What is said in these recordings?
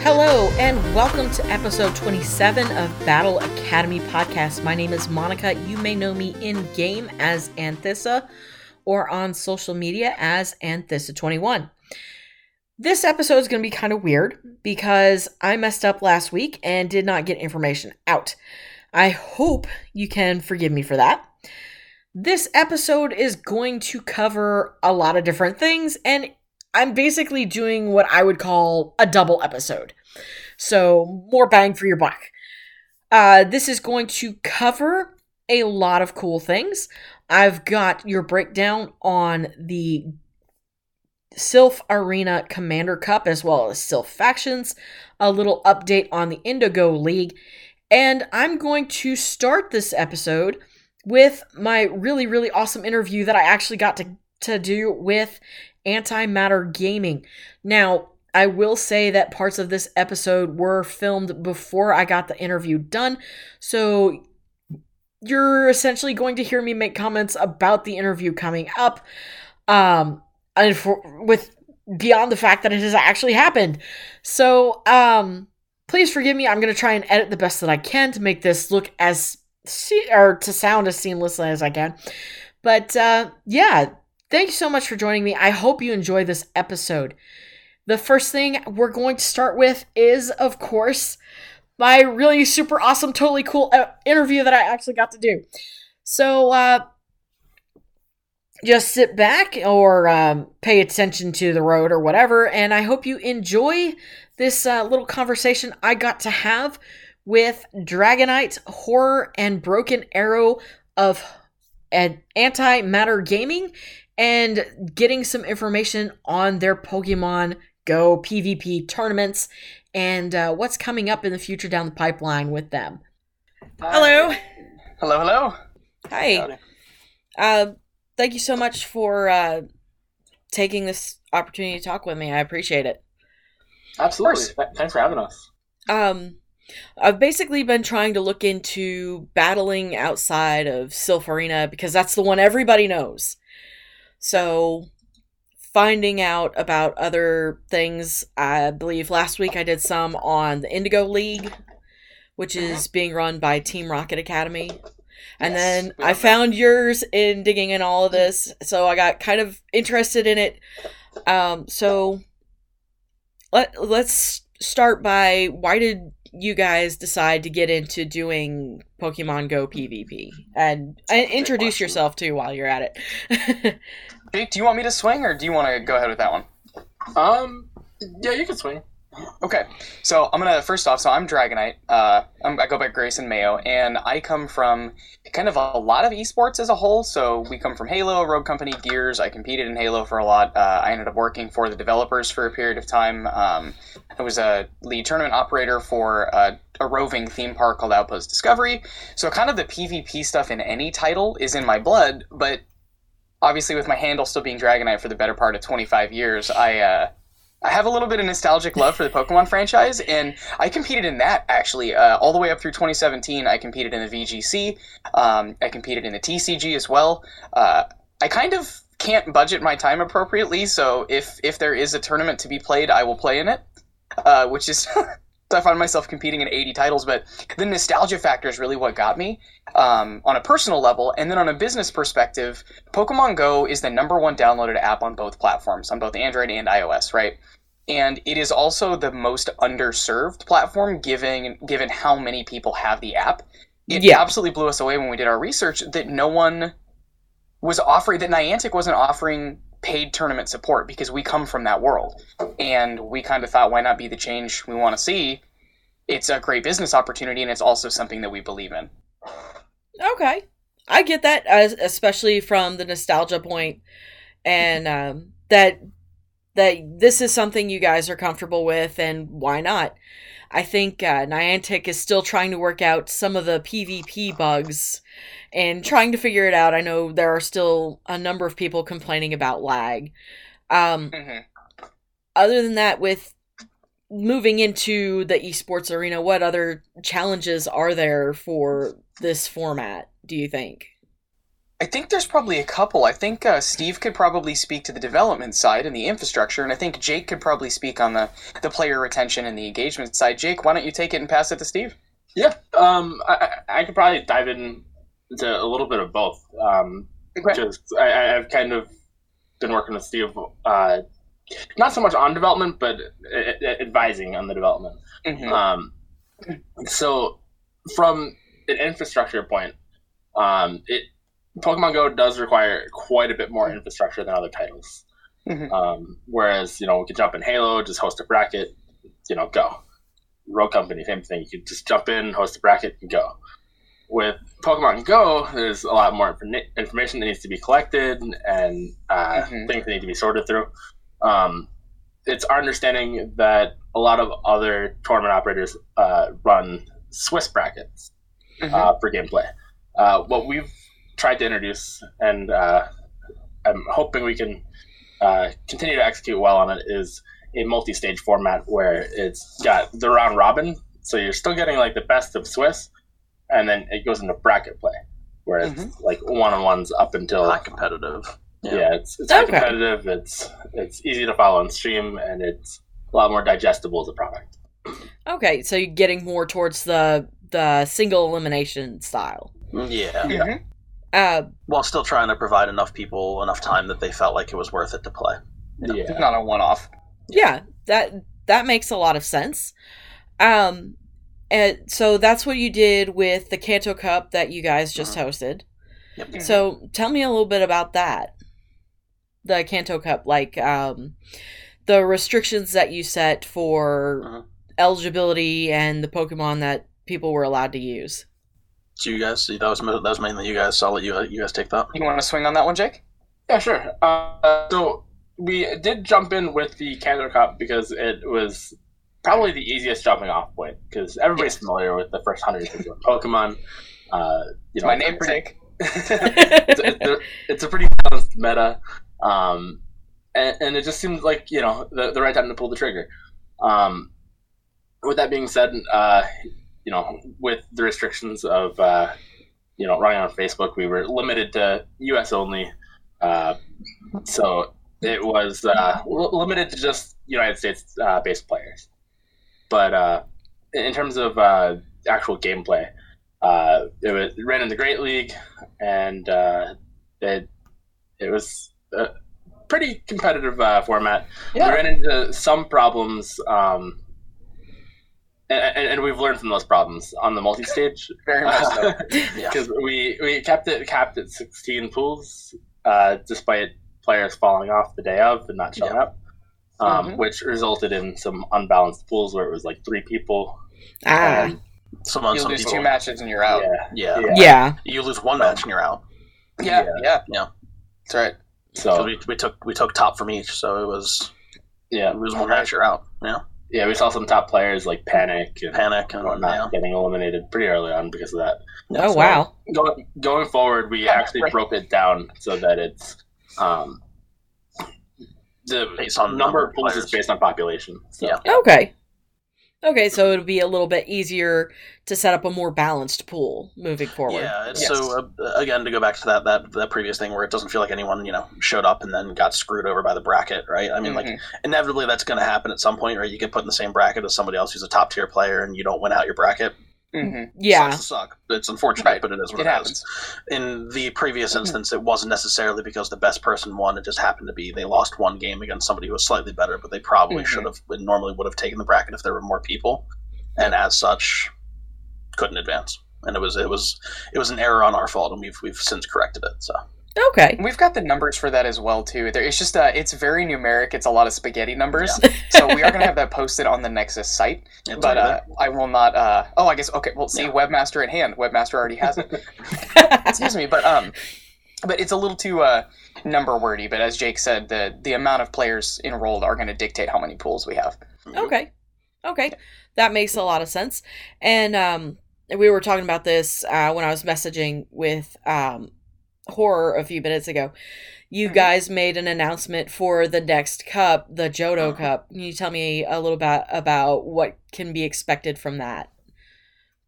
Hello, and welcome to episode 27 of Battle Academy Podcast. My name is Monica. You may know me in game as Anthissa or on social media as Anthissa21. This episode is going to be kind of weird because I messed up last week and did not get information out. I hope you can forgive me for that. This episode is going to cover a lot of different things, and I'm basically doing what I would call a double episode. So, more bang for your buck. Uh, this is going to cover a lot of cool things. I've got your breakdown on the Silph Arena Commander Cup as well as Silph Factions, a little update on the Indigo League, and I'm going to start this episode with my really, really awesome interview that I actually got to, to do with Antimatter Gaming. Now, I will say that parts of this episode were filmed before I got the interview done, so you're essentially going to hear me make comments about the interview coming up. Um, and for, with beyond the fact that it has actually happened. So, um, please forgive me. I'm going to try and edit the best that I can to make this look as or to sound as seamlessly as I can. But uh, yeah, thank you so much for joining me. I hope you enjoy this episode. The first thing we're going to start with is, of course, my really super awesome, totally cool uh, interview that I actually got to do. So, uh, just sit back or um, pay attention to the road or whatever. And I hope you enjoy this uh, little conversation I got to have with Dragonite, Horror, and Broken Arrow of Antimatter Gaming and getting some information on their Pokemon Go PvP tournaments and uh, what's coming up in the future down the pipeline with them. Hi. Hello. Hello, hello. Hi. Howdy. Uh, thank you so much for uh, taking this opportunity to talk with me. I appreciate it. Absolutely. Thanks for having us. Um, I've basically been trying to look into battling outside of Silph Arena because that's the one everybody knows. So, finding out about other things, I believe last week I did some on the Indigo League, which is being run by Team Rocket Academy. And Yes, then I found yours in digging in all of this, so I got kind of interested in it. Um, so let let's start by why did you guys decide to get into doing Pokemon Go PvP and, and introduce question. yourself too while you're at it. Jake, do you want me to swing or do you want to go ahead with that one? Um, yeah, you can swing. Okay, so I'm gonna first off. So I'm Dragonite. Uh, I'm, I go by Grayson Mayo, and I come from kind of a lot of esports as a whole. So we come from Halo, Rogue Company, Gears. I competed in Halo for a lot. Uh, I ended up working for the developers for a period of time. Um, I was a lead tournament operator for a, a roving theme park called Outpost Discovery. So kind of the PvP stuff in any title is in my blood, but obviously with my handle still being Dragonite for the better part of 25 years, I. Uh, I have a little bit of nostalgic love for the Pokemon franchise, and I competed in that actually uh, all the way up through 2017. I competed in the VGC, um, I competed in the TCG as well. Uh, I kind of can't budget my time appropriately, so if if there is a tournament to be played, I will play in it, uh, which is. I find myself competing in 80 titles, but the nostalgia factor is really what got me um, on a personal level. And then on a business perspective, Pokemon Go is the number one downloaded app on both platforms, on both Android and iOS, right? and it is also the most underserved platform given given how many people have the app. It Yeah. absolutely blew us away when we did our research that no one was offering that Niantic wasn't offering paid tournament support because we come from that world. And we kind of thought why not be the change we want to see? It's a great business opportunity and it's also something that we believe in. okay, I get that, especially from the nostalgia point, and um, that that this is something you guys are comfortable with, and why not? I think uh, Niantic is still trying to work out some of the PvP bugs and trying to figure it out. I know there are still a number of people complaining about lag. Um, Mhm. other than that, with moving into the esports arena, what other challenges are there for this format? Do you think? I think there's probably a couple. I think uh, Steve could probably speak to the development side and the infrastructure, and I think Jake could probably speak on the, the player retention and the engagement side. Jake, why don't you take it and pass it to Steve? Yeah, um, I, I could probably dive in into a little bit of both. Um, Okay. just I, I've kind of been working with Steve, uh, not so much on development, but a- a- advising on the development. Mhm. Um, so, from an infrastructure point, um, it Pokemon Go does require quite a bit more infrastructure than other titles. Mhm. Um, whereas you know we could jump in Halo, just host a bracket, you know, go. Rogue Company, same thing. You could just jump in, host a bracket, and go. With Pokemon Go, there's a lot more information that needs to be collected and uh, Mhm. things that need to be sorted through. Um, it's our understanding that a lot of other tournament operators uh, run Swiss brackets Mhm. uh, for gameplay. Uh, what we've tried to introduce, and uh, I'm hoping we can uh, continue to execute well on it, is a multi-stage format where it's got the round robin, so you're still getting like the best of Swiss, and then it goes into bracket play, where it's like one-on-ones up until Not competitive. yeah, it's it's high Okay. competitive. It's it's easy to follow on stream, and it's a lot more digestible as a product. Okay, so you're getting more towards the the single elimination style. Yeah. Mhm. Uh, While still trying to provide enough people enough time that they felt like it was worth it to play. Yeah, Not a one off. yeah, that that makes a lot of sense. Um, and so that's what you did with the Kanto Cup that you guys just hosted. Yep. So tell me a little bit about that. The Kanto Cup, like um, the restrictions that you set for Mhm. eligibility and the Pokemon that people were allowed to use. So you guys, that was that was mainly you guys. So I'll let you you guys take that. You want to swing on that one, Jake? Yeah, sure. Uh, so we did jump in with the Kanto Cup because it was probably the easiest jumping off point because everybody's familiar with the first hundred Pokemon. Uh, you know, My a namesake. it's, it's a, it's a pretty balanced meta, um, and, and it just seemed like you know the, the right time to pull the trigger. Um, with that being said, uh, you know, with the restrictions of uh, you know running on Facebook, we were limited to U.S. only, uh, so it was uh, l- limited to just United States uh, based players. But uh, in terms of uh, actual gameplay, uh, it, was, it ran in the Great League, and uh, it it was a pretty competitive uh, format. We ran into some problems, um, and, and, we've learned from those problems on the multi-stage Very much so. Yeah. because we we kept it capped at 16 pools, uh, despite players falling off the day of and not showing Yeah. up. Um, Mhm. Which resulted in some unbalanced pools where it was like three people. Ah, Um, Some on You some lose people. two matches and you're out. yeah, Yeah. Yeah. yeah. You lose one match and you're out. Yeah, Yeah. yeah, Yeah. That's right. So we, we took we took top from each, so it was yeah, you lose one match, you're out. Yeah. yeah, we saw some top players like Panic and Panic and whatnot yeah. getting eliminated pretty early on because of that. Oh so- wow. Going going forward, we actually broke it down so that it's um, the Based on number number of of pools is based on population. So, Yeah. Okay. Okay, so it'll be a little bit easier to set up a more balanced pool moving forward. Yeah, Yes. so uh, again to go back to that that that previous thing where it doesn't feel like anyone you know showed up and then got screwed over by the bracket, right? I mean, like Mhm. inevitably that's going to happen at some point, right? You get put in the same bracket as somebody else who's a top tier player, and you don't win out your bracket. Mhm. Yeah. Sucks suck. It's unfortunate, but it is what it it, happens. is. In the previous Mhm. instance, it wasn't necessarily because the best person won. It just happened to be they lost one game against somebody who was slightly better, but they probably Mhm. should have normally would have taken the bracket if there were more people, and as such, couldn't advance. And it was it was it was an error on our fault, and we've we've since corrected it. So Okay. We've got the numbers for that as well too. It's just uh, it's very numeric. It's a lot of spaghetti numbers. so we are going to have that posted on the Nexus site. it's but uh, I will not. Uh, oh, I guess okay. Well, see, Yeah. Webmaster at hand. Webmaster already has it. Excuse me, but um, but it's a little too uh number wordy. But as Jake said, the the amount of players enrolled are going to dictate how many pools we have. good. Okay. Okay. That makes a lot of sense. And um we were talking about this uh when I was messaging with um horror a few minutes ago. You guys made an announcement for the next cup, the Johto Mhm. Cup. Can you tell me a little bit about what can be expected from that?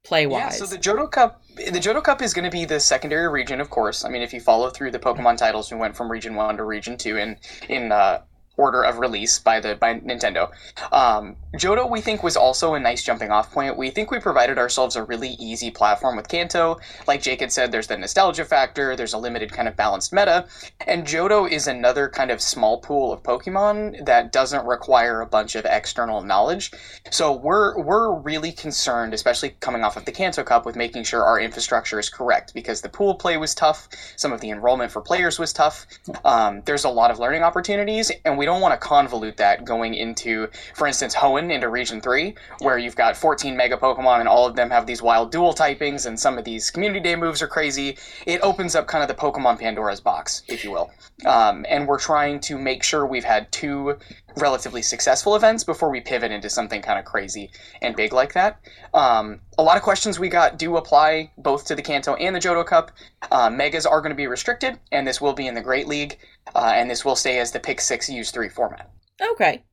play Yeah, wise. so the Johto Cup, the Johto Cup is going to be the secondary region, of course. I mean, if you follow through the Pokemon titles, we went from Region One to Region Two in in uh, order of release by the by Nintendo. Um, Johto, we think, was also a nice jumping off point. We think we provided ourselves a really easy platform with Kanto. Like Jake had said, there's the nostalgia factor. There's a limited kind of balanced meta, and Johto is another kind of small pool of Pokemon that doesn't require a bunch of external knowledge. So we're we're really concerned, especially coming off of the Kanto Cup, with making sure our infrastructure is correct because the pool play was tough. Some of the enrollment for players was tough. Um, there's a lot of learning opportunities, and we don't want to convolute that going into, for instance, Hoenn into Region Three, where you've got 14 Mega Pokemon and all of them have these wild dual typings, and some of these Community Day moves are crazy. It opens up kind of the Pokemon Pandora's box, if you will. Um, and we're trying to make sure we've had two relatively successful events before we pivot into something kind of crazy and big like that. Um, a lot of questions we got do apply both to the Kanto and the Johto Cup. Uh, megas are going to be restricted, and this will be in the Great League, uh, and this will stay as the Pick Six Use Three format. Okay.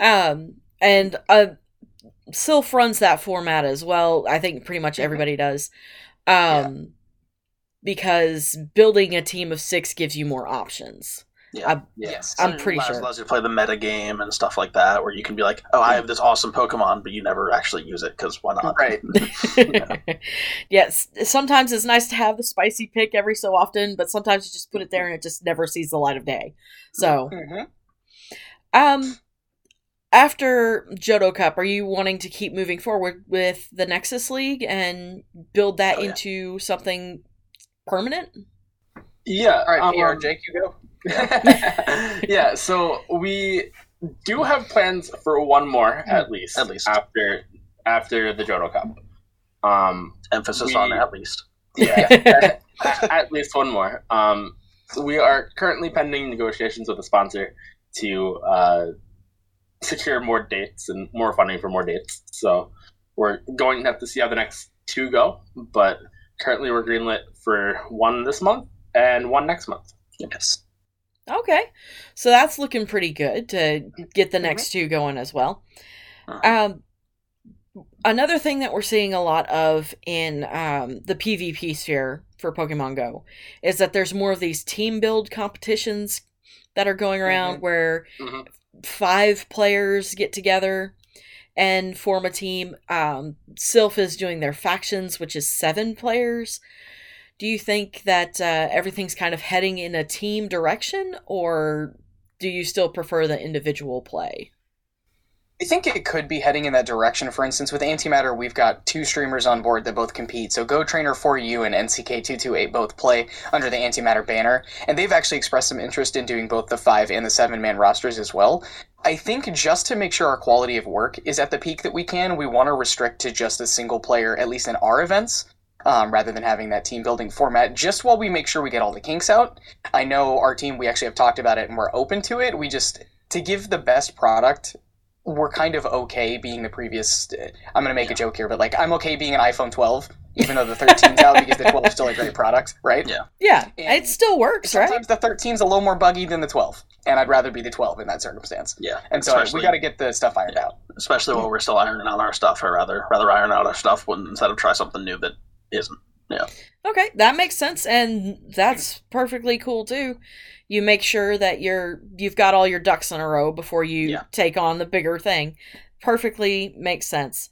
Um, and uh, Silph runs that format as well. I think pretty much everybody does. Um, because building a team of six gives you more options. Yeah. I- Yes. I'm pretty allows, sure. allows you to play the meta game and stuff like that, where you can be like, "Oh, I have this awesome Pokemon," but you never actually use it because why not? Right. yes, sometimes it's nice to have the spicy pick every so often, but sometimes you just put it there and it just never sees the light of day. So, Mhm. um, after Johto Cup, are you wanting to keep moving forward with the Nexus League and build that Oh, yeah. into something permanent? Yeah. All right, um, PR, Jake, you go. yeah, so we do have plans for one more at least. At least. after after the Johto Cup. Um, Emphasis We- on at least. yeah, at, at least one more. Um, we are currently pending negotiations with a sponsor to uh, secure more dates and more funding for more dates. So we're going to have to see how the next two go, but currently we're greenlit for one this month and one next month. Yes. Okay, so that's looking pretty good to get the next two going as well. Uh-huh. Um, another thing that we're seeing a lot of in um, the PvP sphere for Pokemon Go is that there's more of these team build competitions that are going around where Mhm. five players get together and form a team. Um, Silph is doing their factions, which is seven players. Do you think that uh, everything's kind of heading in a team direction, or do you still prefer the individual play? I think it could be heading in that direction. For instance, with Antimatter, we've got two streamers on board that both compete. So Go Trainer 4U and NCK228 both play under the Antimatter banner, and they've actually expressed some interest in doing both the five and the seven man rosters as well. I think just to make sure our quality of work is at the peak that we can, we want to restrict to just a single player, at least in our events, um, rather than having that team building format, just while we make sure we get all the kinks out. I know our team, we actually have talked about it and we're open to it. We just, to give the best product we're kind of okay being the previous. I'm gonna make a joke here, but like I'm okay being an iPhone 12, even though the 13's out because the 12 is still a great product, right? Yeah. Yeah, And it still works, right? Sometimes the 13's a little more buggy than the 12, and I'd rather be the 12 in that circumstance. Yeah. And so we got to get the stuff ironed out. Especially while we're still ironing out our stuff, or rather, rather iron out our stuff when, instead of try something new that isn't. Yeah. Okay, that makes sense, and that's perfectly cool too. You make sure that you're you've got all your ducks in a row before you Yeah. take on the bigger thing. Perfectly makes sense.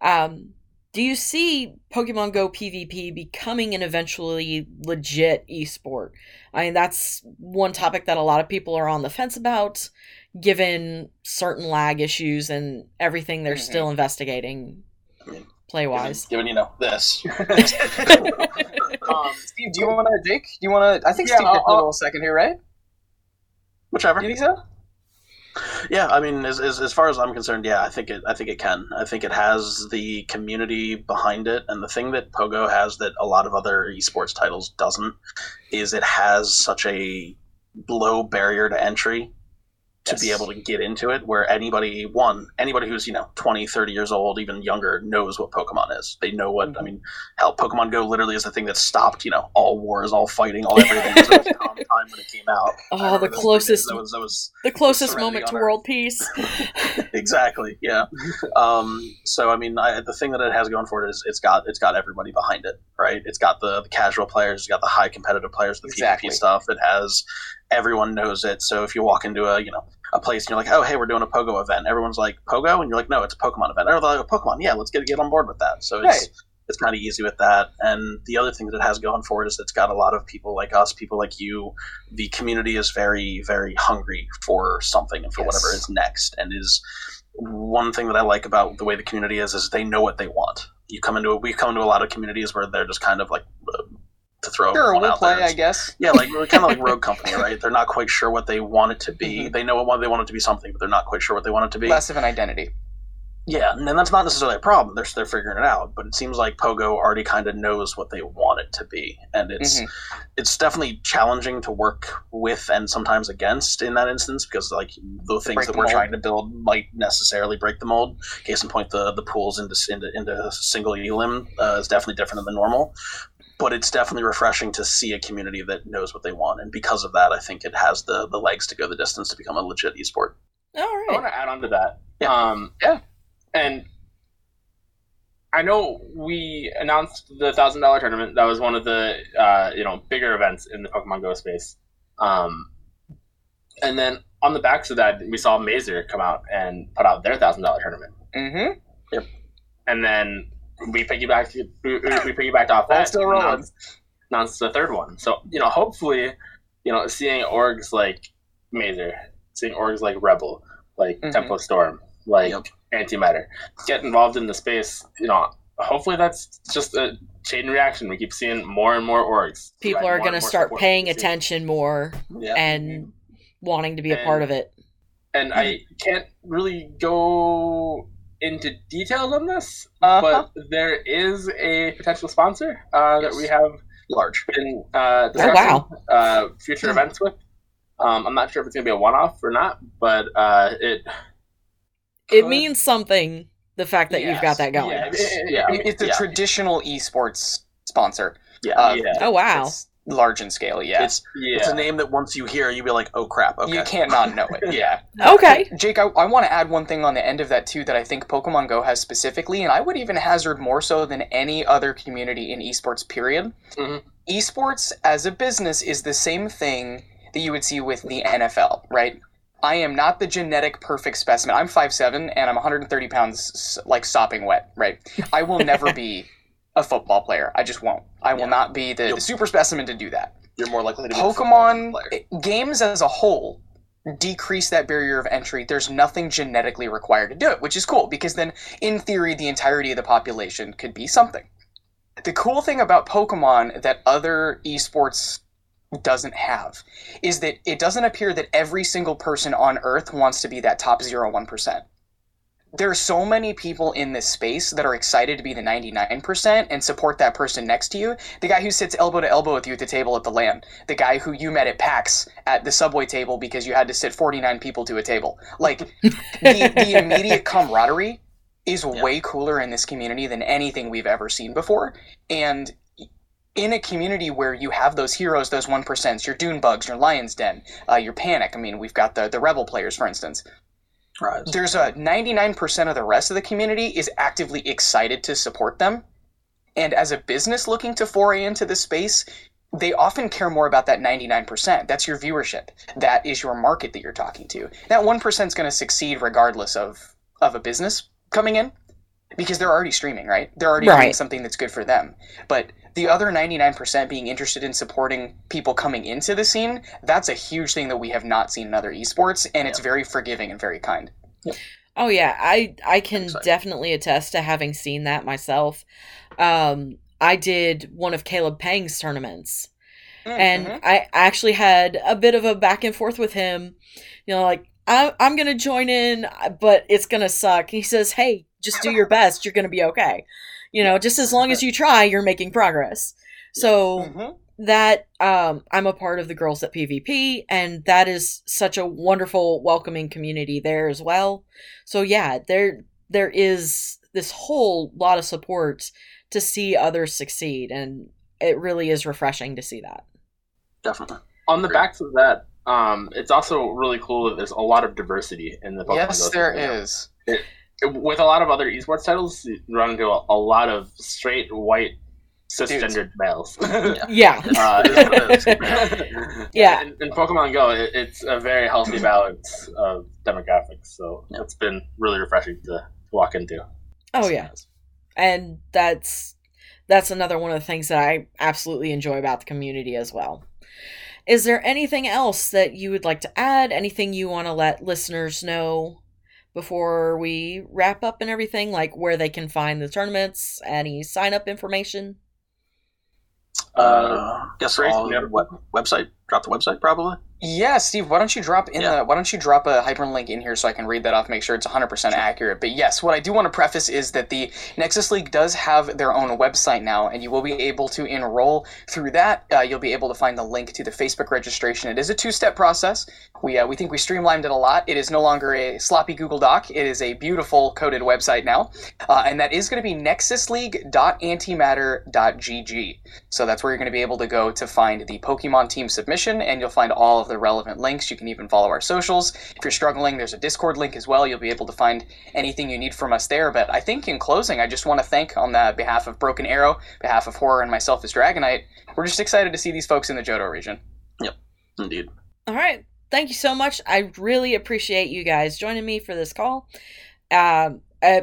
Um, do you see Pokemon Go PvP becoming an eventually legit esport? I mean, that's one topic that a lot of people are on the fence about, given certain lag issues and everything they're Mhm. still investigating I mean, play Given, wise. given you know this. Um, Steve, do you want to, Jake? Do you want to? I think Yeah, Steve gets a I'll- little second here, right? Whichever. Do you think so? Yeah, I mean, as, as, as far as I'm concerned, yeah, I think it. I think it can. I think it has the community behind it, and the thing that Pogo has that a lot of other esports titles doesn't is it has such a low barrier to entry to be able to get into it where anybody one anybody who's you know 20 30 years old even younger knows what pokemon is they know what i mean hell pokemon go literally is the thing that stopped you know all wars all fighting all everything it was a time when it came out. Oh, the closest That was, that was the closest moment to Earth. world peace. exactly yeah um so i mean I, the thing that it has going for it is it's got it's got everybody behind it right it's got the, the casual players it's got the high competitive players the Exactly. pvp stuff it has everyone knows it. So if you walk into a you know a place and you're like oh hey we're doing a pogo event everyone's like pogo? And you're like no it's a pokemon event. They're like pokemon yeah let's get get on board with that. So it's Right. it's kind of easy with that. And the other thing that it has going for it is it's got a lot of people like us people like you. The community is very very hungry for something and for Yes. whatever is next. And is one thing that I like about the way the community is is they know what they want. You come into we come into a lot of communities where they're just kind of like uh, to throw Sure, we'll play, there. I guess. Yeah, like we're kind of like Rogue Company, right? They're not quite sure what they want it to be. Mhm. They know what they want it to be something, but they're not quite sure what they want it to be. Less of an identity. Yeah, and that's not necessarily a problem. They're they're figuring it out, but it seems like Pogo already kind of knows what they want it to be, and it's Mhm. it's definitely challenging to work with and sometimes against in that instance because like the things Break that the we're mold. trying to build might necessarily break the mold. Case in point, the the pools into into, into single elim uh, is definitely different than the normal. But it's definitely refreshing to see a community that knows what they want, and because of that, I think it has the the legs to go the distance to become a legit esport. All I right. want to add on to that. Yeah. Um, Yeah. And I know we announced the thousand dollar tournament. That was one of the uh, you know bigger events in the Pokemon Go space. Um, and then on the backs of that, we saw Mazer come out and put out their thousand dollar tournament. Mm-hmm. Yep. And then we piggybacked we, we piggybacked off that. still and rolling. announced- the third one. So you know, hopefully, you know, seeing orgs like Mazer, seeing orgs like Rebel, like Mhm. Tempo Storm, like Yep. Antimatter, get involved in the space. You know, hopefully that's just a chain reaction. We keep seeing more and more orgs. People are going to start paying to the scene. attention more Yeah. and wanting to be a part of it. And I can't really go into details on this, Uh-huh. but there is a potential sponsor uh, that we have Large. been uh, Oh, discussing wow. uh, future events with. Um, I'm not sure if it's going to be a one-off or not, but uh, it It means something, the fact that you've got that going. Yeah, it- it- Yeah. It's a Yeah. traditional esports sponsor. Yeah. Uh, yeah, Oh, wow. It's large in scale, yeah. It's yeah. it's a name that once you hear, you'd be like, oh crap. Okay. You can't not know it, yeah. Okay. Jake, I, I want to add one thing on the end of that too that I think Pokemon Go has specifically, and I would even hazard more so than any other community in esports. Period. Mhm. Esports as a business is the same thing that you would see with the NFL, right? I am not the genetic perfect specimen. I'm 5'7 and I'm 130 pounds, like sopping wet, right? I will never be a football player. I just won't. I will Yeah. not be the, the super specimen to do that. You're more likely to be a Pokemon games as a whole decrease that barrier of entry. There's nothing genetically required to do it, which is cool because then, in theory, the entirety of the population could be something. The cool thing about Pokemon that other esports doesn't have is that it doesn't appear that every single person on Earth wants to be that top 0.1%. There are so many people in this space that are excited to be the 99% and support that person next to you. The guy who sits elbow to elbow with you at the table at the LAN. The guy who you met at PAX at the subway table because you had to sit 49 people to a table. Like, the, the immediate camaraderie is way cooler in this community than anything we've ever seen before. And in a community where you have those heroes, those 1%, your Dune Bugs, your Lion's Den, uh, your Panic, I mean, we've got the, the Rebel players, for instance Rise. there's a 99% of the rest of the community is actively excited to support them. And as a business looking to foray into this space they often care more about that 99% that's your viewership. That is your market that you're talking to. That 1% is going to succeed regardless of of a business coming in because they're already streaming right? They're already doing something that's good for them. But the other 99% being interested in supporting people coming into the scene that's a huge thing that we have not seen in other esports and it's very forgiving and very kind Oh yeah, I I can Exciting. definitely attest to having seen that myself. Um, I did one of Caleb Pang's tournaments, and Mhm. I actually had a bit of a back and forth with him. You know, like I, I'm gonna join in, but it's gonna suck. He says, "Hey, just do your best. You're gonna be okay. You know, just as long as you try, you're making progress." So Mhm. that um I'm a part of the girls at PvP and that is such a wonderful welcoming community there as well. So yeah, there there is this whole lot of support to see others succeed and it really is refreshing to see that. Definitely. on the backs of that, um, it's also really cool that there's a lot of diversity in the Pokemon yes, Go there community. is. With a lot of other esports titles, you run into a, a lot of straight white cisgendered males. Yeah. Uh, It is. Yeah. In, in Pokemon Go, it, it's a very healthy balance of demographics, so Yeah. it's been really refreshing to walk into. Oh yeah. And that's that's another one of the things that I absolutely enjoy about the community as well. Is there anything else that you would like to add? Anything you want to let listeners know before we wrap up and everything? Like where they can find the tournaments, any sign up information? Uh, guess Grace, all you have- what website? Drop the website probably. Yeah, Steve, why don't you drop in Yeah. the why don't you drop a hyperlink in here so I can read that off, make sure it's 100% accurate. But yes, what I do want to preface is that the Nexus League does have their own website now, and you will be able to enroll through that. Uh, you'll be able to find the link to the Facebook registration. It is a two-step process. We uh, we think we streamlined it a lot. It is no longer a sloppy Google Doc. It is a beautiful coded website now, uh, and that is going to be nexusleague.antimatter.gg. So that's where you're going to be able to go to find the Pokemon team submission, and you'll find all of the relevant links. You can even follow our socials. If you're struggling, there's a Discord link as well. You'll be able to find anything you need from us there. But I think in closing, I just want to thank on the behalf of Broken Arrow, behalf of Horror, and myself as Dragonite. We're just excited to see these folks in the Johto region. Yep, indeed. All right. Thank you so much. I really appreciate you guys joining me for this call. Um, uh,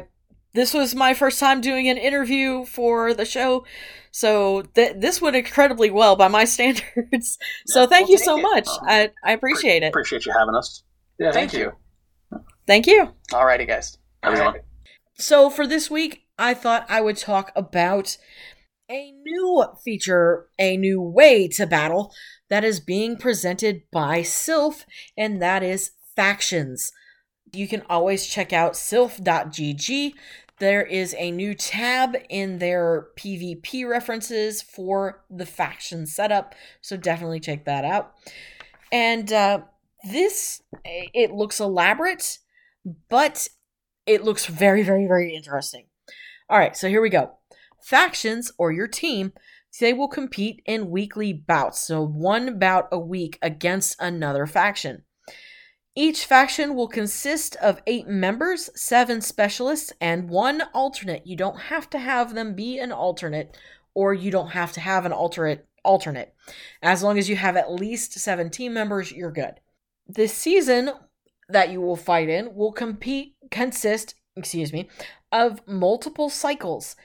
this was my first time doing an interview for the show, so th- this went incredibly well by my standards. so Yeah, thank well, you so it. much. I, I appreciate it. Appreciate you having us. Yeah, Thank you. Thank you. Alrighty, guys. Everyone. So for this week, I thought I would talk about a new feature, a new way to battle that is being presented by Silph, and that is factions. You can always check out silph.gg. There is a new tab in their PvP references for the faction setup, so definitely check that out. And uh, this, it looks elaborate, but it looks very, very, very interesting. All right, so here we go. Factions or your team, they will compete in weekly bouts, so one bout a week against another faction. Each faction will consist of eight members, seven specialists, and one alternate. You don't have to have them be an alternate, or you don't have to have an alternate alternate. As long as you have at least seven team members, you're good. The season that you will fight in will compete consist, excuse me, of multiple cycles.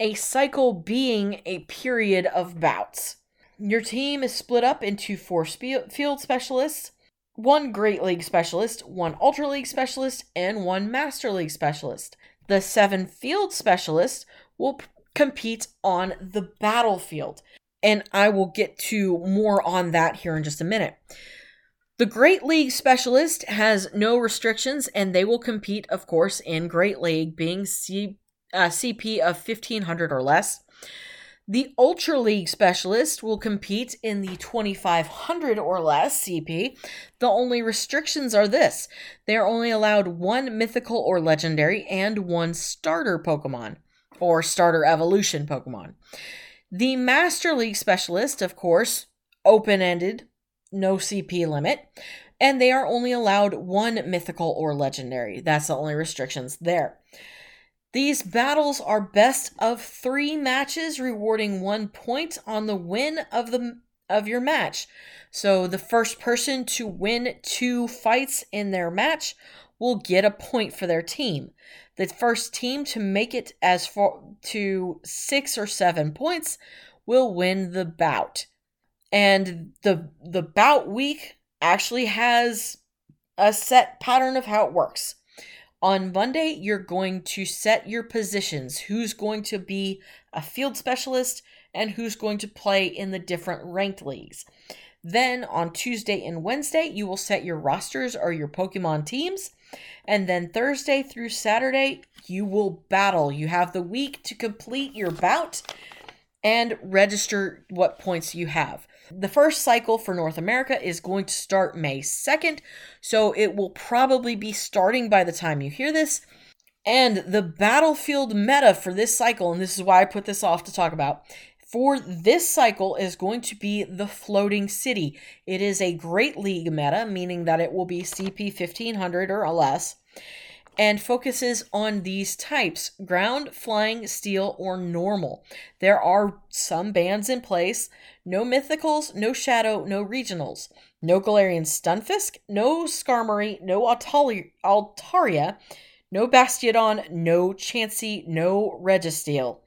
A cycle being a period of bouts. Your team is split up into four field specialists, one Great League specialist, one Ultra League specialist, and one Master League specialist. The seven field specialists will p- compete on the battlefield, and I will get to more on that here in just a minute. The Great League Specialist has no restrictions, and they will compete, of course, in Great League, being C, uh, CP of 1500 or less. The Ultra League Specialist will compete in the 2500 or less CP. The only restrictions are this they are only allowed one mythical or legendary and one starter Pokemon, or starter evolution Pokemon. The Master League Specialist, of course, open ended, no CP limit, and they are only allowed one mythical or legendary. That's the only restrictions there. These battles are best of three matches, rewarding one point on the win of the of your match. So the first person to win two fights in their match will get a point for their team. The first team to make it as far to six or seven points will win the bout and the the bout week actually has a set pattern of how it works. On Monday, you're going to set your positions. Who's going to be a field specialist and who's going to play in the different ranked leagues. Then on Tuesday and Wednesday, you will set your rosters or your Pokemon teams. And then Thursday through Saturday, you will battle. You have the week to complete your bout and register what points you have. The first cycle for North America is going to start May 2nd, so it will probably be starting by the time you hear this. And the battlefield meta for this cycle, and this is why I put this off to talk about, for this cycle is going to be the Floating City. It is a Great League meta, meaning that it will be CP 1500 or less, and focuses on these types ground, flying, steel, or normal. There are some bans in place no mythicals, no shadow, no regionals, no Galarian Stunfisk, no Skarmory, no Altaria, no Bastiodon, no Chansey, no Registeel.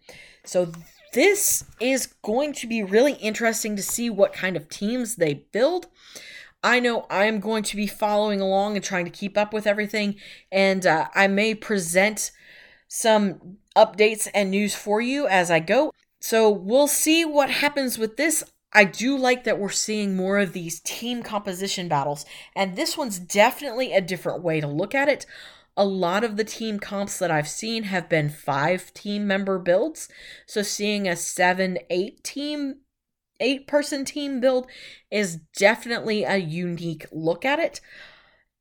So this is going to be really interesting to see what kind of teams they build. I know I'm going to be following along and trying to keep up with everything, and uh, I may present some updates and news for you as I go. So we'll see what happens with this. I do like that we're seeing more of these team composition battles, and this one's definitely a different way to look at it a lot of the team comps that I've seen have been five team member builds. So seeing a seven, eight team, eight person team build is definitely a unique look at it.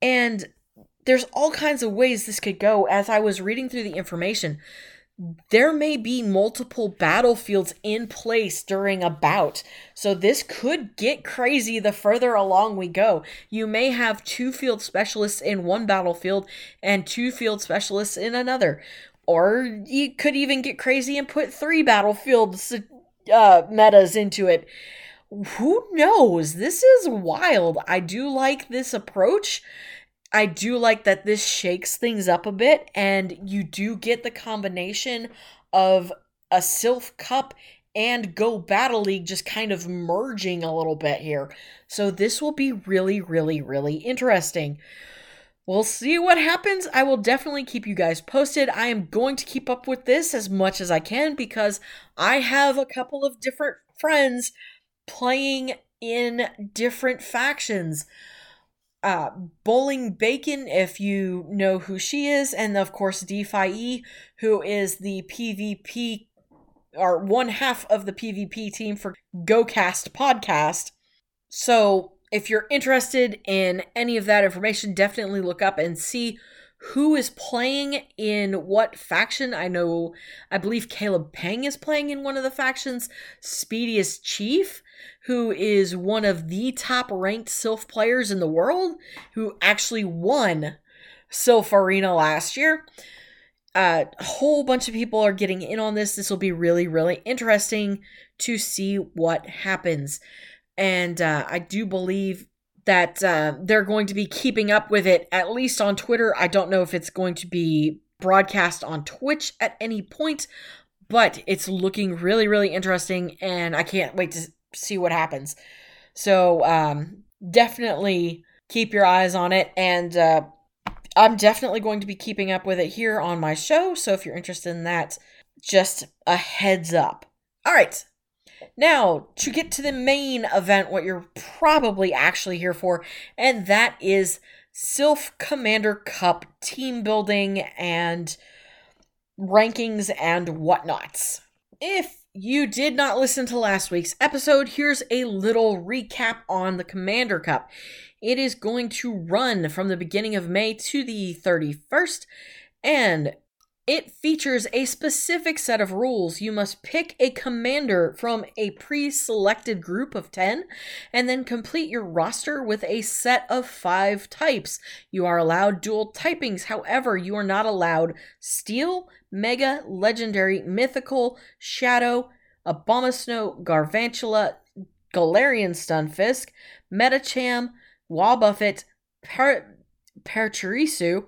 And there's all kinds of ways this could go. As I was reading through the information, there may be multiple battlefields in place during a bout. So this could get crazy the further along we go. You may have two field specialists in one battlefield and two field specialists in another. Or you could even get crazy and put three battlefields uh, metas into it. Who knows? This is wild. I do like this approach. I do like that this shakes things up a bit, and you do get the combination of a Silph Cup and Go Battle League just kind of merging a little bit here. So this will be really, really, really interesting. We'll see what happens. I will definitely keep you guys posted. I am going to keep up with this as much as I can because I have a couple of different friends playing in different factions uh, Bowling Bacon, if you know who she is, and of course DeFi, who is the PvP or one half of the PvP team for GoCast podcast. So if you're interested in any of that information, definitely look up and see who is playing in what faction. I know, I believe Caleb Peng is playing in one of the factions. Speediest Chief who is one of the top ranked Silph players in the world, who actually won Silph Arena last year. Uh, a whole bunch of people are getting in on this. This will be really, really interesting to see what happens. And uh, I do believe that uh, they're going to be keeping up with it, at least on Twitter. I don't know if it's going to be broadcast on Twitch at any point, but it's looking really, really interesting. And I can't wait to see what happens. So um, definitely keep your eyes on it, and uh, I'm definitely going to be keeping up with it here on my show. So if you're interested in that, just a heads up. All right. Now, to get to the main event, what you're probably actually here for, and that is Silph Commander Cup team building and rankings and whatnots. If you did not listen to last week's episode, here's a little recap on the Commander Cup. It is going to run from the beginning of May to the 31st, and it features a specific set of rules. You must pick a commander from a pre selected group of 10 and then complete your roster with a set of five types. You are allowed dual typings, however, you are not allowed steel, mega, legendary, mythical, shadow, Abomasnow, Galvantula, Galarian Stunfisk, Medicham, Wobbuffet, per- Pachirisu,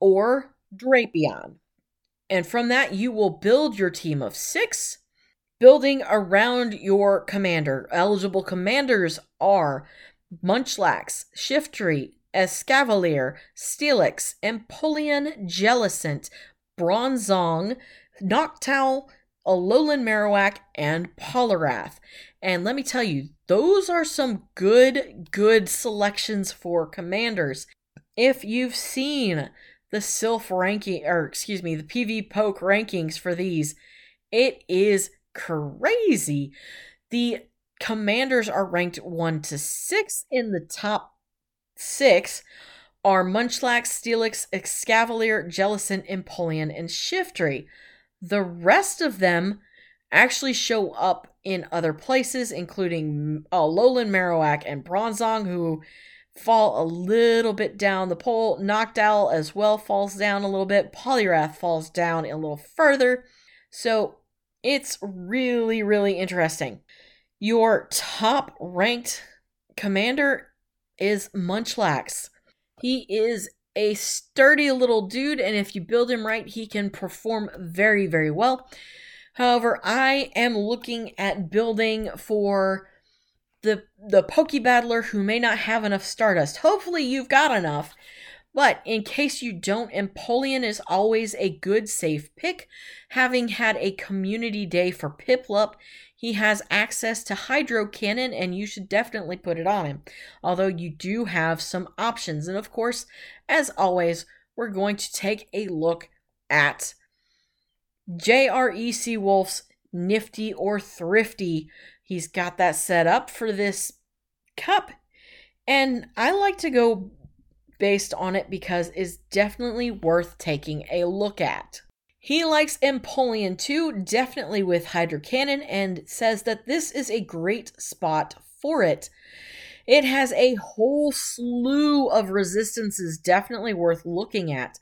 or Drapion. And from that, you will build your team of six, building around your commander. Eligible commanders are Munchlax, Shiftry, Escavalier, Steelix, Empoleon, Jellicent, Bronzong, Noctowl, Alolan Marowak, and Poliwrath. And let me tell you, those are some good, good selections for commanders. If you've seen the Silph ranking, or excuse me, the PvPoke rankings for these, it is crazy. The commanders are ranked 1 to 6 in the top 6 are Munchlax, Steelix, Escavalier, Jellicent, Empoleon, and Shiftry. The rest of them actually show up in other places, including uh, Alolan Marowak and Bronzong, who fall a little bit down the pole. Noctowl as well falls down a little bit. Poliwrath falls down a little further. So it's really, really interesting. Your top ranked commander is Munchlax. He is a sturdy little dude, and if you build him right, he can perform very, very well. However, I am looking at building for the the Pokebattler who may not have enough Stardust. Hopefully you've got enough. But in case you don't, Empoleon is always a good safe pick. Having had a community day for Piplup, he has access to Hydro Cannon and you should definitely put it on him. Although you do have some options. And of course, as always, we're going to take a look at JREC Wolf's Nifty or Thrifty He's got that set up for this cup. And I like to go based on it because it's definitely worth taking a look at. He likes Empoleon too, definitely with Hydro Cannon, and says that this is a great spot for it. It has a whole slew of resistances, definitely worth looking at.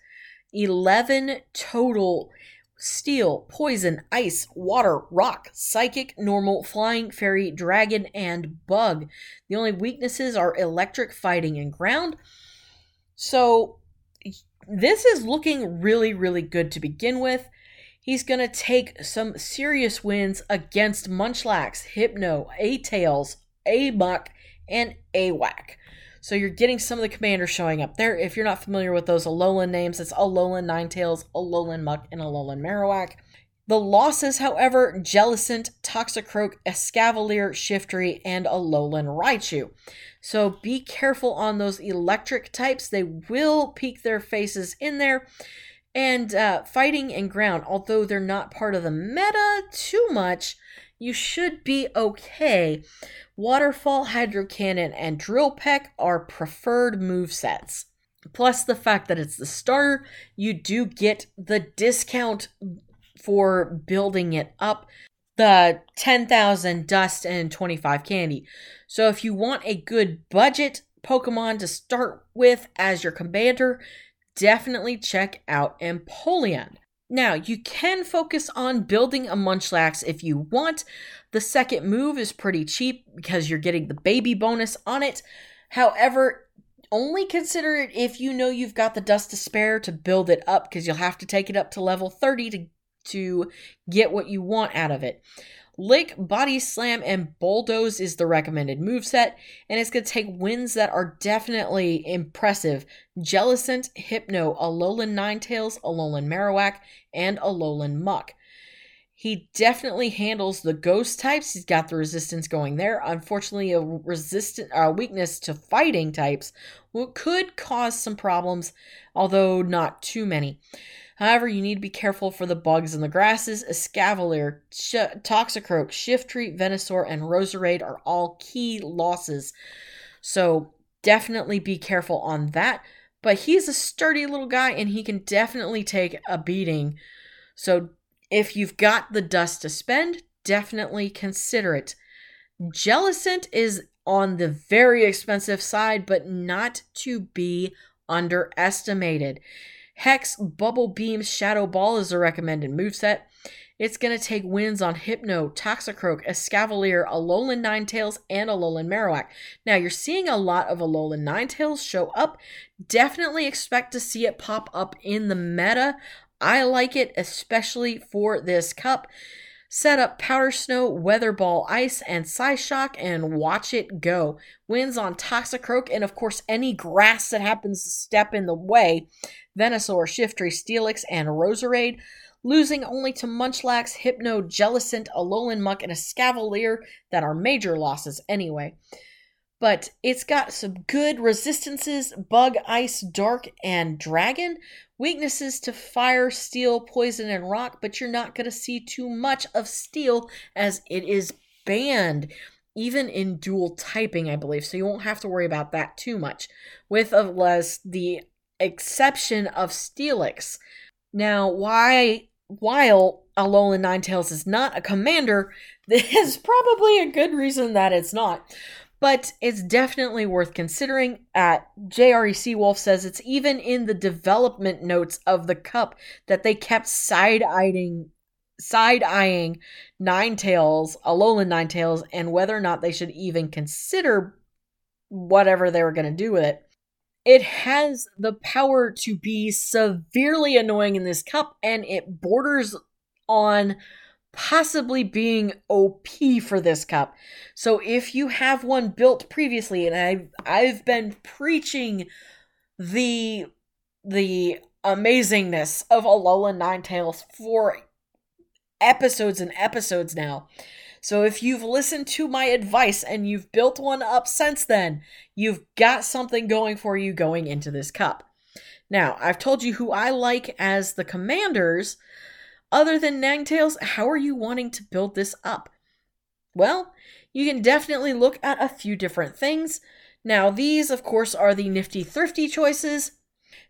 11 total steel, poison, ice, water, rock, psychic, normal, flying, fairy, dragon, and bug. The only weaknesses are electric, fighting, and ground. So this is looking really, really good to begin with. He's going to take some serious wins against Munchlax, Hypno, A-Tails, A-Muck, and A-Whack. So you're getting some of the commanders showing up there. If you're not familiar with those Alolan names, it's Alolan Ninetales, Alolan Muk, and Alolan Marowak. The losses, however, Jellicent, Toxicroak, Escavalier, Shiftry, and Alolan Raichu. So be careful on those electric types. They will peek their faces in there. And uh, fighting and ground, although they're not part of the meta too much, you should be okay. Waterfall, Hydro Cannon, and Drill Peck are preferred move sets. Plus the fact that it's the starter, you do get the discount for building it up the 10,000 dust and 25 candy. So if you want a good budget Pokemon to start with as your commander, definitely check out Empoleon. Now, you can focus on building a Munchlax if you want. The second move is pretty cheap because you're getting the baby bonus on it. However, only consider it if you know you've got the dust to spare to build it up because you'll have to take it up to level 30 to, to get what you want out of it. Lick, Body Slam, and Bulldoze is the recommended move set, and it's going to take wins that are definitely impressive. Jellicent, Hypno, Alolan Ninetales, Alolan Marowak, and Alolan Muk. He definitely handles the ghost types. He's got the resistance going there. Unfortunately, a resistant a weakness to fighting types could cause some problems, although not too many. However, you need to be careful for the bugs in the grasses. Escavalier, Sh- Toxicroak, Shiftry, Venusaur, and Roserade are all key losses. So definitely be careful on that. But he's a sturdy little guy and he can definitely take a beating. So if you've got the dust to spend, definitely consider it. Jellicent is on the very expensive side, but not to be underestimated. Hex, Bubble Beam, Shadow Ball is a recommended moveset. It's going to take wins on Hypno, Toxicroak, Escavalier, Alolan Ninetales, and Alolan Marowak. Now, you're seeing a lot of Alolan Ninetales show up. Definitely expect to see it pop up in the meta. I like it, especially for this cup. Set up Powder Snow, Weather Ball Ice, and Psyshock and watch it go. Wins on Toxicroak and, of course, any grass that happens to step in the way. Venusaur, Shiftry, Steelix, and Roserade. Losing only to Munchlax, Hypno, Jellicent, Alolan Muk, and Escavalier that are major losses anyway. But it's got some good resistances Bug, Ice, Dark, and Dragon. Weaknesses to fire, steel, poison, and rock, but you're not going to see too much of steel as it is banned, even in dual typing, I believe. So you won't have to worry about that too much. With less the exception of Steelix. Now, why while Alolan Ninetales is not a commander, there's probably a good reason that it's not. But it's definitely worth considering. At JRE Seawolf says it's even in the development notes of the cup that they kept side eyeing side eyeing Ninetales, Alolan Ninetales, and whether or not they should even consider whatever they were going to do with it. It has the power to be severely annoying in this cup, and it borders on possibly being OP for this cup. So if you have one built previously, and I've I've been preaching the the amazingness of Alolan Ninetales for episodes and episodes now. So if you've listened to my advice and you've built one up since then, you've got something going for you going into this cup. Now, I've told you who I like as the commanders. Other than Ninetales, how are you wanting to build this up? Well, you can definitely look at a few different things. Now, these, of course, are the nifty thrifty choices,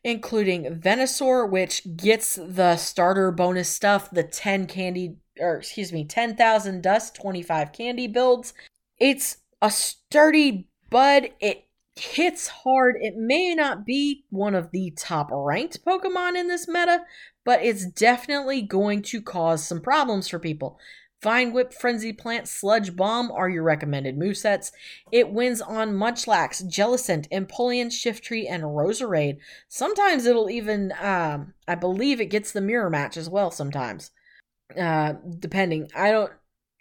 including Venusaur, which gets the starter bonus stuff, the 10 candy, or excuse me, 10,000 dust, 25 candy builds. It's a sturdy bud. It hits hard. It may not be one of the top ranked Pokemon in this meta, but it's definitely going to cause some problems for people. Vine Whip, Frenzy Plant, Sludge Bomb are your recommended movesets. It wins on Munchlax, Jellicent, Empoleon, Shiftry, and Roserade. Sometimes it'll even, um, I believe it gets the mirror match as well sometimes. Uh, depending. I don't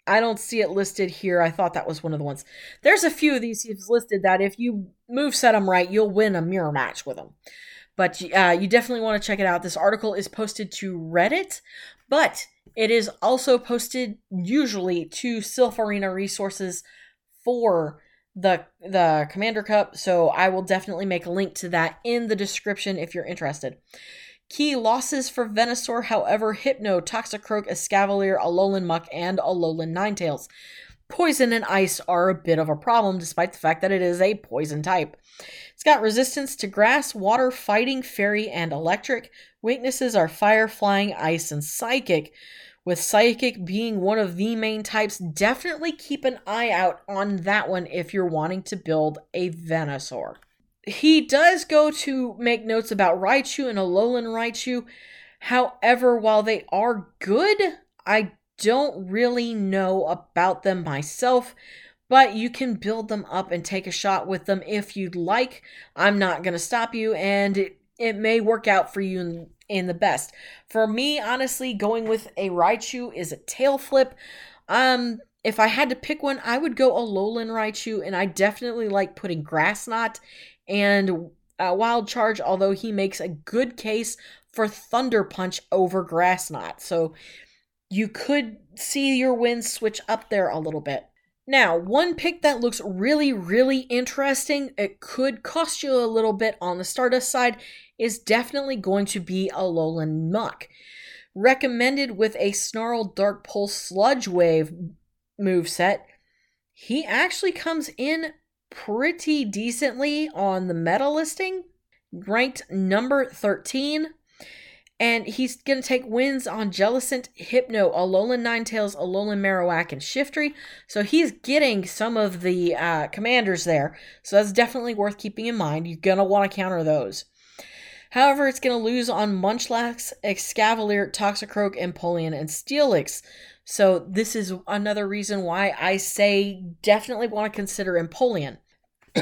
I don't see it listed here. I thought that was one of the ones. There's a few of these he's listed that if you move set them right, you'll win a mirror match with them. But uh, you definitely want to check it out. This article is posted to Reddit, but it is also posted usually to Silph Arena resources for the the Commander Cup. So I will definitely make a link to that in the description if you're interested. Key losses for Venusaur, however, Hypno, Toxicroak, Escavalier, Alolan Muk, and Alolan Ninetales. Poison and ice are a bit of a problem, despite the fact that it is a poison type. It's got resistance to grass, water, fighting, fairy, and electric. Weaknesses are fire, flying, ice, and psychic. With psychic being one of the main types, definitely keep an eye out on that one if you're wanting to build a Venusaur. He does go to make notes about Raichu and Alolan Raichu. However, while they are good, I don't really know about them myself, but you can build them up and take a shot with them if you'd like. I'm not going to stop you, and it, it may work out for you in, in the best. For me, honestly, going with a Raichu is a tail flip. Um, if I had to pick one, I would go Alolan Raichu, and I definitely like putting Grass Knot and uh, Wild Charge, although he makes a good case for Thunder Punch over Grass Knot. So you could see your wins switch up there a little bit. Now, one pick that looks really, really interesting, it could cost you a little bit on the Stardust side, is definitely going to be a Alolan Muk. Recommended with a Snarl Dark Pulse Sludge Wave move set, he actually comes in pretty decently on the meta listing, ranked number 13 and he's going to take wins on Jellicent, Hypno, Alolan Ninetales, Alolan Marowak, and Shiftry. So he's getting some of the uh, commanders there. So that's definitely worth keeping in mind. You're going to want to counter those. However, it's going to lose on Munchlax, Escavalier, Toxicroak, Empoleon, and Steelix. So this is another reason why I say definitely want to consider Empoleon.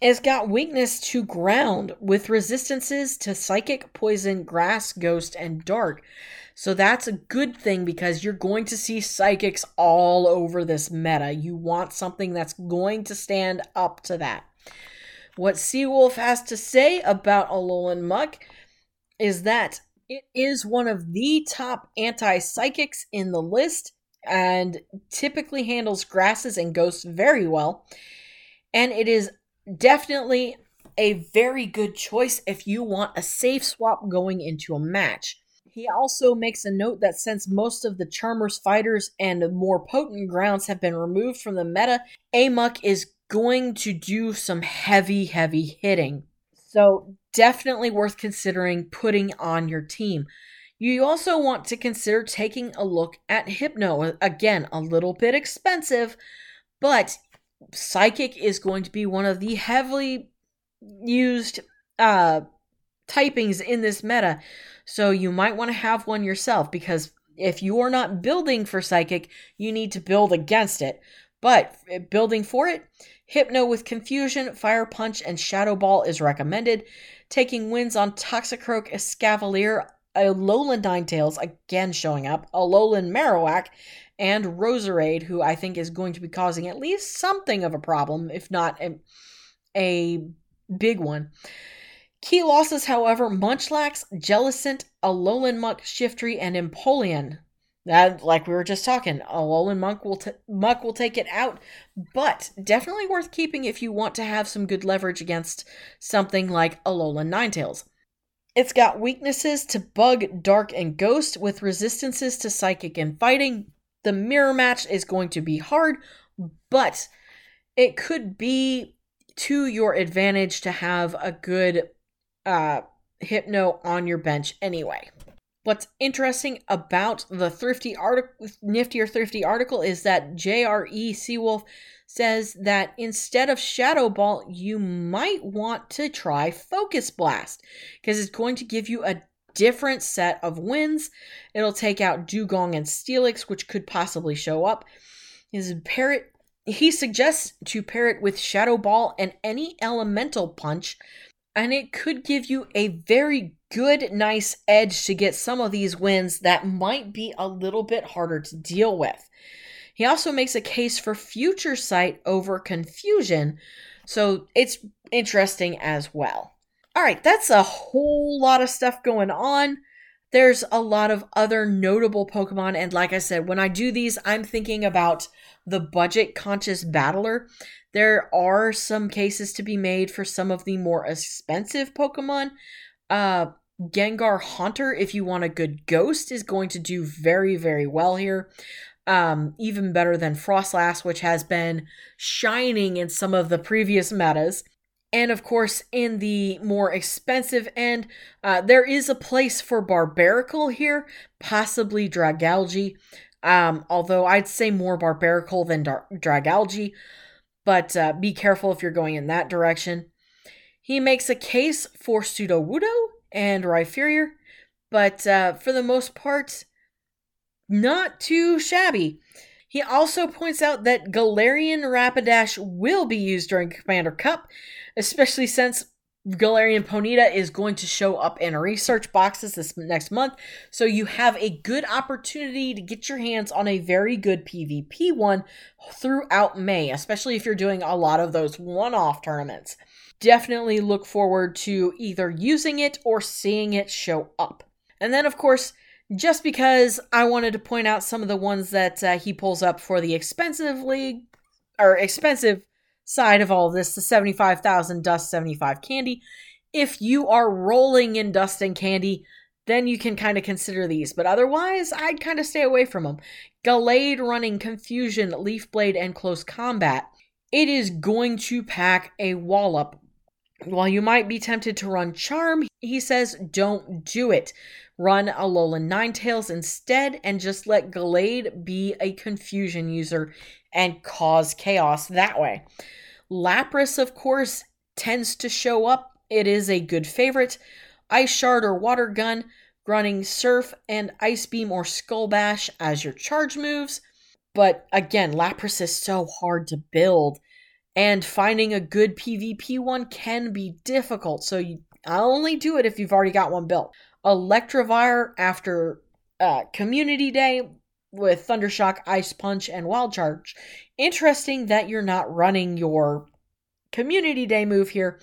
it's got weakness to ground with resistances to psychic, poison, grass, ghost, and dark. So that's a good thing because you're going to see psychics all over this meta. You want something that's going to stand up to that. What Seawolf has to say about Alolan Muk is that it is one of the top anti psychics in the list and typically handles grasses and ghosts very well and it is definitely a very good choice if you want a safe swap going into a match. He also makes a note that since most of the Charmers fighters and more potent grounds have been removed from the meta, Amok is going to do some heavy, heavy hitting. So, definitely worth considering putting on your team. You also want to consider taking a look at Hypno. Again, a little bit expensive, but Psychic is going to be one of the heavily used uh, typings in this meta. So you might want to have one yourself because if you are not building for Psychic, you need to build against it. But eh, building for it, Hypno with Confusion, Fire Punch, and Shadow Ball is recommended. Taking wins on Toxicroak, Escavalier, Alolan Ninetales, again showing up, Alolan Marowak, and Roserade, who I think is going to be causing at least something of a problem, if not a, a big one. Key losses, however, Munchlax, Jellicent, Alolan Muk, Shiftry, and Empoleon. That, like we were just talking, Alolan Monk will t- Muk will take it out, but definitely worth keeping if you want to have some good leverage against something like Alolan Ninetales. It's got weaknesses to Bug, Dark, and Ghost, with resistances to Psychic and Fighting. The mirror match is going to be hard, but it could be to your advantage to have a good uh, Hypno on your bench anyway. What's interesting about the thrifty article, nifty or thrifty article, is that J.R.E. Seawolf says that instead of Shadow Ball, you might want to try Focus Blast because it's going to give you a different set of wins. It'll take out Dewgong and Steelix, which could possibly show up. His parrot he suggests to pair it with Shadow Ball and any elemental punch and it could give you a very good, nice edge to get some of these wins that might be a little bit harder to deal with. He also makes a case for future sight over confusion, so it's interesting as well. All right, that's a whole lot of stuff going on. There's a lot of other notable Pokemon, and like I said, when I do these, I'm thinking about the budget conscious battler. There are some cases to be made for some of the more expensive Pokemon. Uh, Gengar Haunter, if you want a good ghost, is going to do very, very well here. Um, even better than Froslass, which has been shining in some of the previous metas. And of course, in the more expensive end, uh, there is a place for Barbaracle here, possibly Dragalge. Um, although I'd say more Barbaracle than Dar- Dragalge but uh, be careful if you're going in that direction. He makes a case for Pseudo Sudowoodo and Rye Rhyperior, but uh, for the most part, not too shabby. He also points out that Galarian Rapidash will be used during Commander Cup, especially since Galarian Ponyta is going to show up in research boxes this next month, so you have a good opportunity to get your hands on a very good PvP one throughout May, especially if you're doing a lot of those one off tournaments. Definitely look forward to either using it or seeing it show up. And then, of course, just because I wanted to point out some of the ones that uh, he pulls up for the expensive league or expensive side of all this, the 75,000 dust, 75 candy. If you are rolling in dust and candy, then you can kind of consider these. But otherwise, I'd kind of stay away from them. Gallade running Confusion, Leaf Blade, and Close Combat. It is going to pack a wallop. While you might be tempted to run Charm, he says don't do it. Run Alolan Ninetales instead and just let Gallade be a confusion user and cause chaos that way. Lapras, of course, tends to show up. It is a good favorite. Ice Shard or Water Gun, running Surf and Ice Beam or Skull Bash as your charge moves. But again, Lapras is so hard to build, and finding a good PvP one can be difficult. So you, only do it if you've already got one built. Electivire after uh, Community Day with Thundershock, Ice Punch, and Wild Charge. Interesting that you're not running your Community Day move here,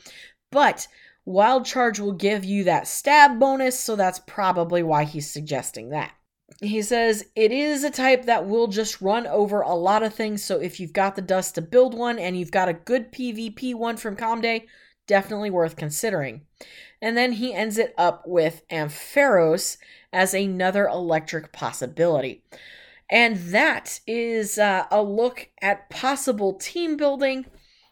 but Wild Charge will give you that stab bonus, so that's probably why he's suggesting that. He says it is a type that will just run over a lot of things, so if you've got the dust to build one and you've got a good PvP one from Comday, definitely worth considering. And then he ends it up with Ampharos as another electric possibility. And that is uh, a look at possible team building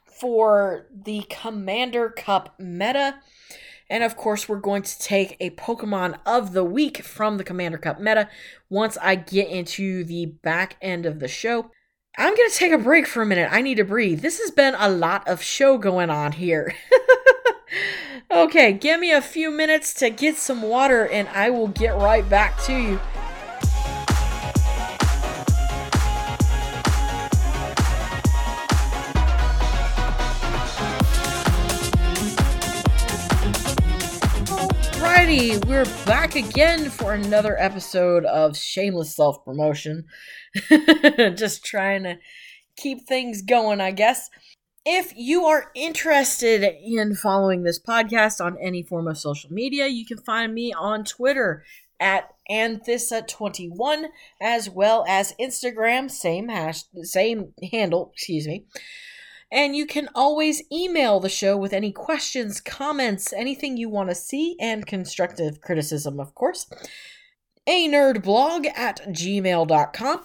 for the Commander Cup meta. And of course, we're going to take a Pokemon of the week from the Commander Cup meta once I get into the back end of the show. I'm going to take a break for a minute. I need to breathe. This has been a lot of show going on here. okay, give me a few minutes to get some water and I will get right back to you. We're back again for another episode of Shameless Self Promotion. Just trying to keep things going, I guess. If you are interested in following this podcast on any form of social media, you can find me on Twitter at Anthissa21 as well as Instagram, same hash same handle, excuse me. And you can always email the show with any questions, comments, anything you want to see, and constructive criticism, of course. A nerd blog at gmail.com.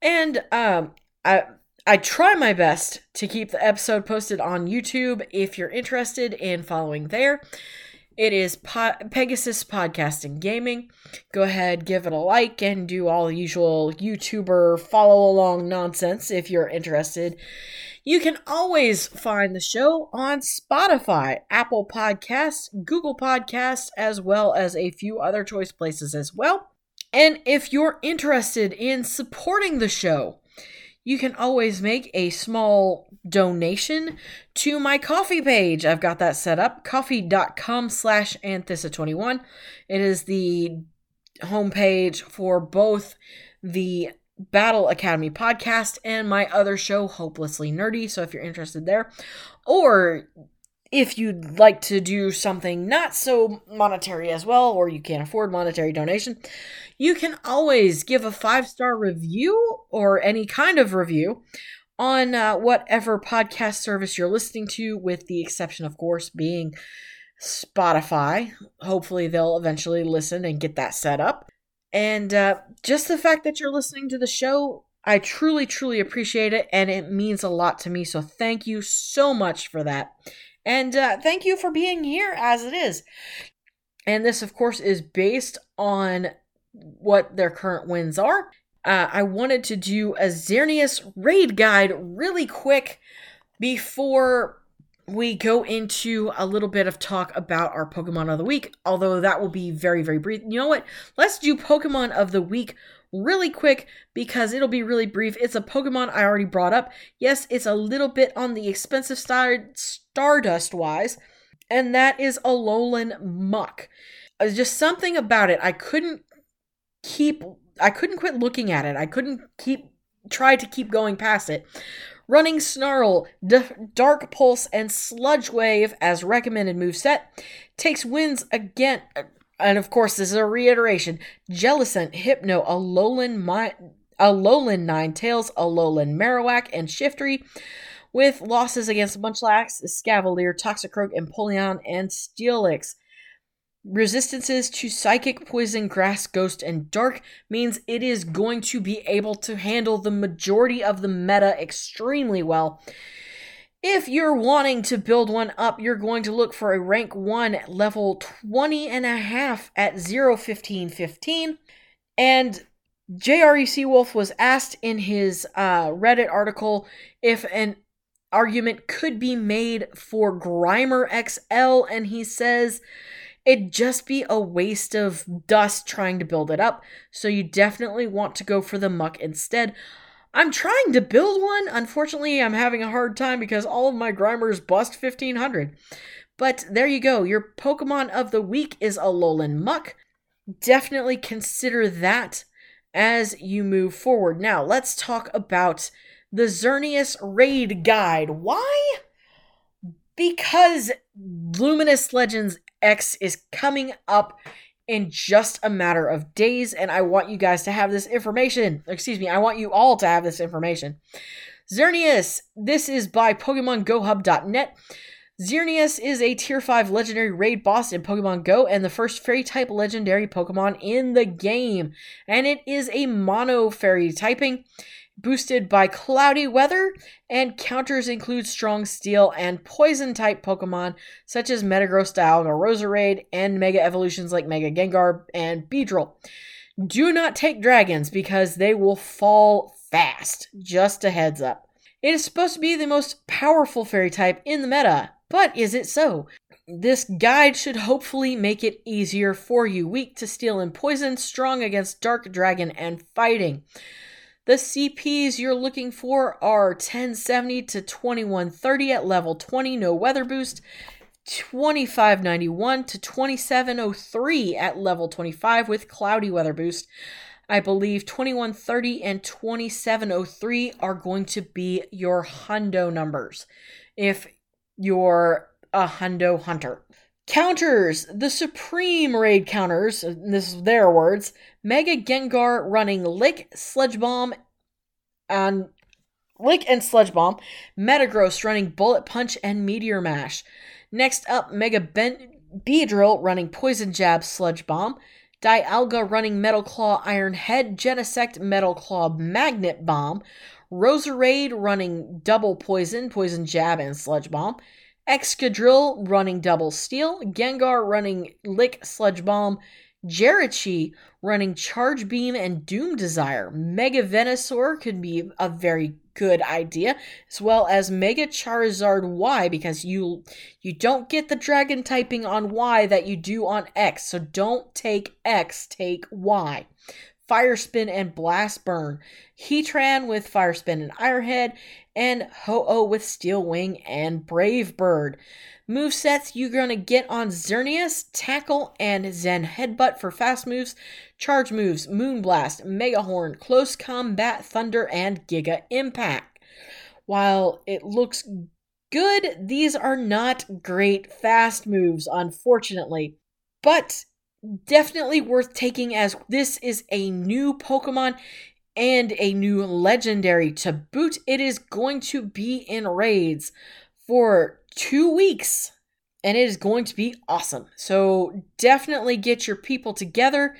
And um, I I try my best to keep the episode posted on YouTube if you're interested in following there. It is po- Pegasus Podcasting Gaming. Go ahead, give it a like, and do all the usual YouTuber follow along nonsense if you're interested. You can always find the show on Spotify, Apple Podcasts, Google Podcasts, as well as a few other choice places as well. And if you're interested in supporting the show, you can always make a small donation to my Ko-fi page. I've got that set up, ko-fi.com slash anthissa21. It is the homepage for both the Battle Academy podcast and my other show, Hopelessly Nerdy. So if you're interested there, or if you'd like to do something not so monetary as well, or you can't afford monetary donation, you can always give a five star review or any kind of review on uh, whatever podcast service you're listening to, with the exception, of course, being Spotify. Hopefully, they'll eventually listen and get that set up. And uh, just the fact that you're listening to the show, I truly, truly appreciate it, and it means a lot to me. So thank you so much for that. And uh, thank you for being here as it is. And this, of course, is based on what their current wins are. Uh, I wanted to do a Xerneas raid guide really quick before we go into a little bit of talk about our Pokemon of the week, although that will be very, very brief. You know what? Let's do Pokemon of the week really quick because it'll be really brief. It's a Pokemon I already brought up. Yes, it's a little bit on the expensive side, Stardust wise, and that is Alolan Muk. Uh, just something about it. I couldn't keep, I couldn't quit looking at it. I couldn't keep, try to keep going past it. Running Snarl, D- Dark Pulse, and Sludge Wave as recommended moveset. Takes wins again. And of course, this is a reiteration. Jellicent, Hypno, Alolan, Mi- Alolan Ninetales, Alolan Marowak, and Shiftry. With losses against Munchlax, Escavalier, Toxicroak, Empoleon, and Steelix. Resistances to Psychic, Poison, Grass, Ghost, and Dark means it is going to be able to handle the majority of the meta extremely well. If you're wanting to build one up, you're going to look for a rank 1 level 20 and a half at 01515. And J.R.E. Wolf was asked in his uh, Reddit article if an argument could be made for Grimer XL, and he says it'd just be a waste of dust trying to build it up. So you definitely want to go for the muck instead. I'm trying to build one. Unfortunately, I'm having a hard time because all of my Grimers bust 1500. But there you go. Your Pokemon of the week is Alolan Muk. Definitely consider that as you move forward. Now, let's talk about the Xerneas Raid Guide. Why? Because Luminous Legends X is coming up in just a matter of days, and I want you guys to have this information. Excuse me, I want you all to have this information. Xerneas, this is by PokemonGoHub.net. Xerneas is a Tier 5 legendary raid boss in Pokemon Go and the first fairy type legendary Pokemon in the game. And it is a mono fairy typing. Boosted by cloudy weather, and counters include strong steel and poison type Pokemon such as Metagross, Dialga, Roserade, and Mega Evolutions like Mega Gengar and Beedrill. Do not take dragons because they will fall fast. Just a heads up. It is supposed to be the most powerful fairy type in the meta, but is it so? This guide should hopefully make it easier for you. Weak to steel and poison, strong against dark dragon and fighting. The CPs you're looking for are 1070 to 2130 at level 20, no weather boost, 2591 to 2703 at level 25 with cloudy weather boost. I believe 2130 and 2703 are going to be your hundo numbers if you're a hundo hunter. Counters, the supreme raid counters, uh, this is their words. Mega Gengar running Lick, Sludge Bomb, and Lick and Sludge Bomb. Metagross running Bullet Punch and Meteor Mash. Next up, Mega ben- Beedrill running Poison Jab, Sludge Bomb. Dialga running Metal Claw, Iron Head, Genesect, Metal Claw, Magnet Bomb. Roserade running Double Poison, Poison Jab, and Sludge Bomb. Excadrill running Double Steel, Gengar running Lick Sludge Bomb, Jirachi running Charge Beam and Doom Desire. Mega Venusaur could be a very good idea, as well as Mega Charizard Y because you you don't get the dragon typing on Y that you do on X. So don't take X, take Y. Fire Spin and Blast Burn. Heatran with Fire Spin and Ironhead, and Ho-Oh with Steel Wing and Brave Bird. Movesets you're going to get on Xerneas, Tackle, and Zen Headbutt for fast moves, charge moves, Moonblast, Mega Horn, Close Combat, Thunder, and Giga Impact. While it looks good, these are not great fast moves, unfortunately. But definitely worth taking as this is a new Pokemon and a new legendary. To boot, it is going to be in raids for two weeks and it is going to be awesome. So definitely get your people together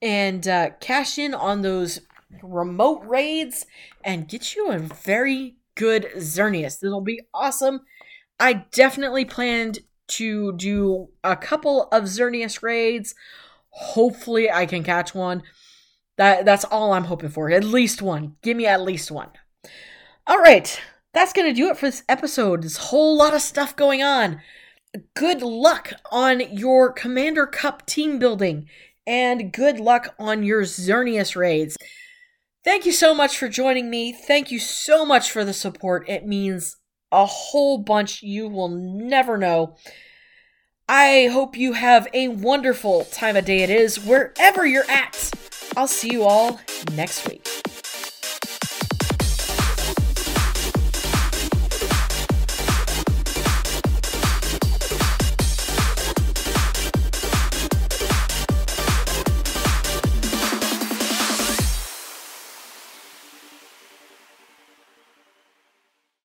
and uh, cash in on those remote raids and get you a very good Xerneas. It'll be awesome. I definitely planned to do a couple of Xerneas raids. Hopefully, I can catch one. That that's all I'm hoping for. At least one. Give me at least one. All right, that's gonna do it for this episode. There's a whole lot of stuff going on. Good luck on your Commander Cup team building, and good luck on your Xerneas raids. Thank you so much for joining me. Thank you so much for the support. It means a whole bunch you will never know. I hope you have a wonderful time of day it is, wherever you're at. I'll see you all next week.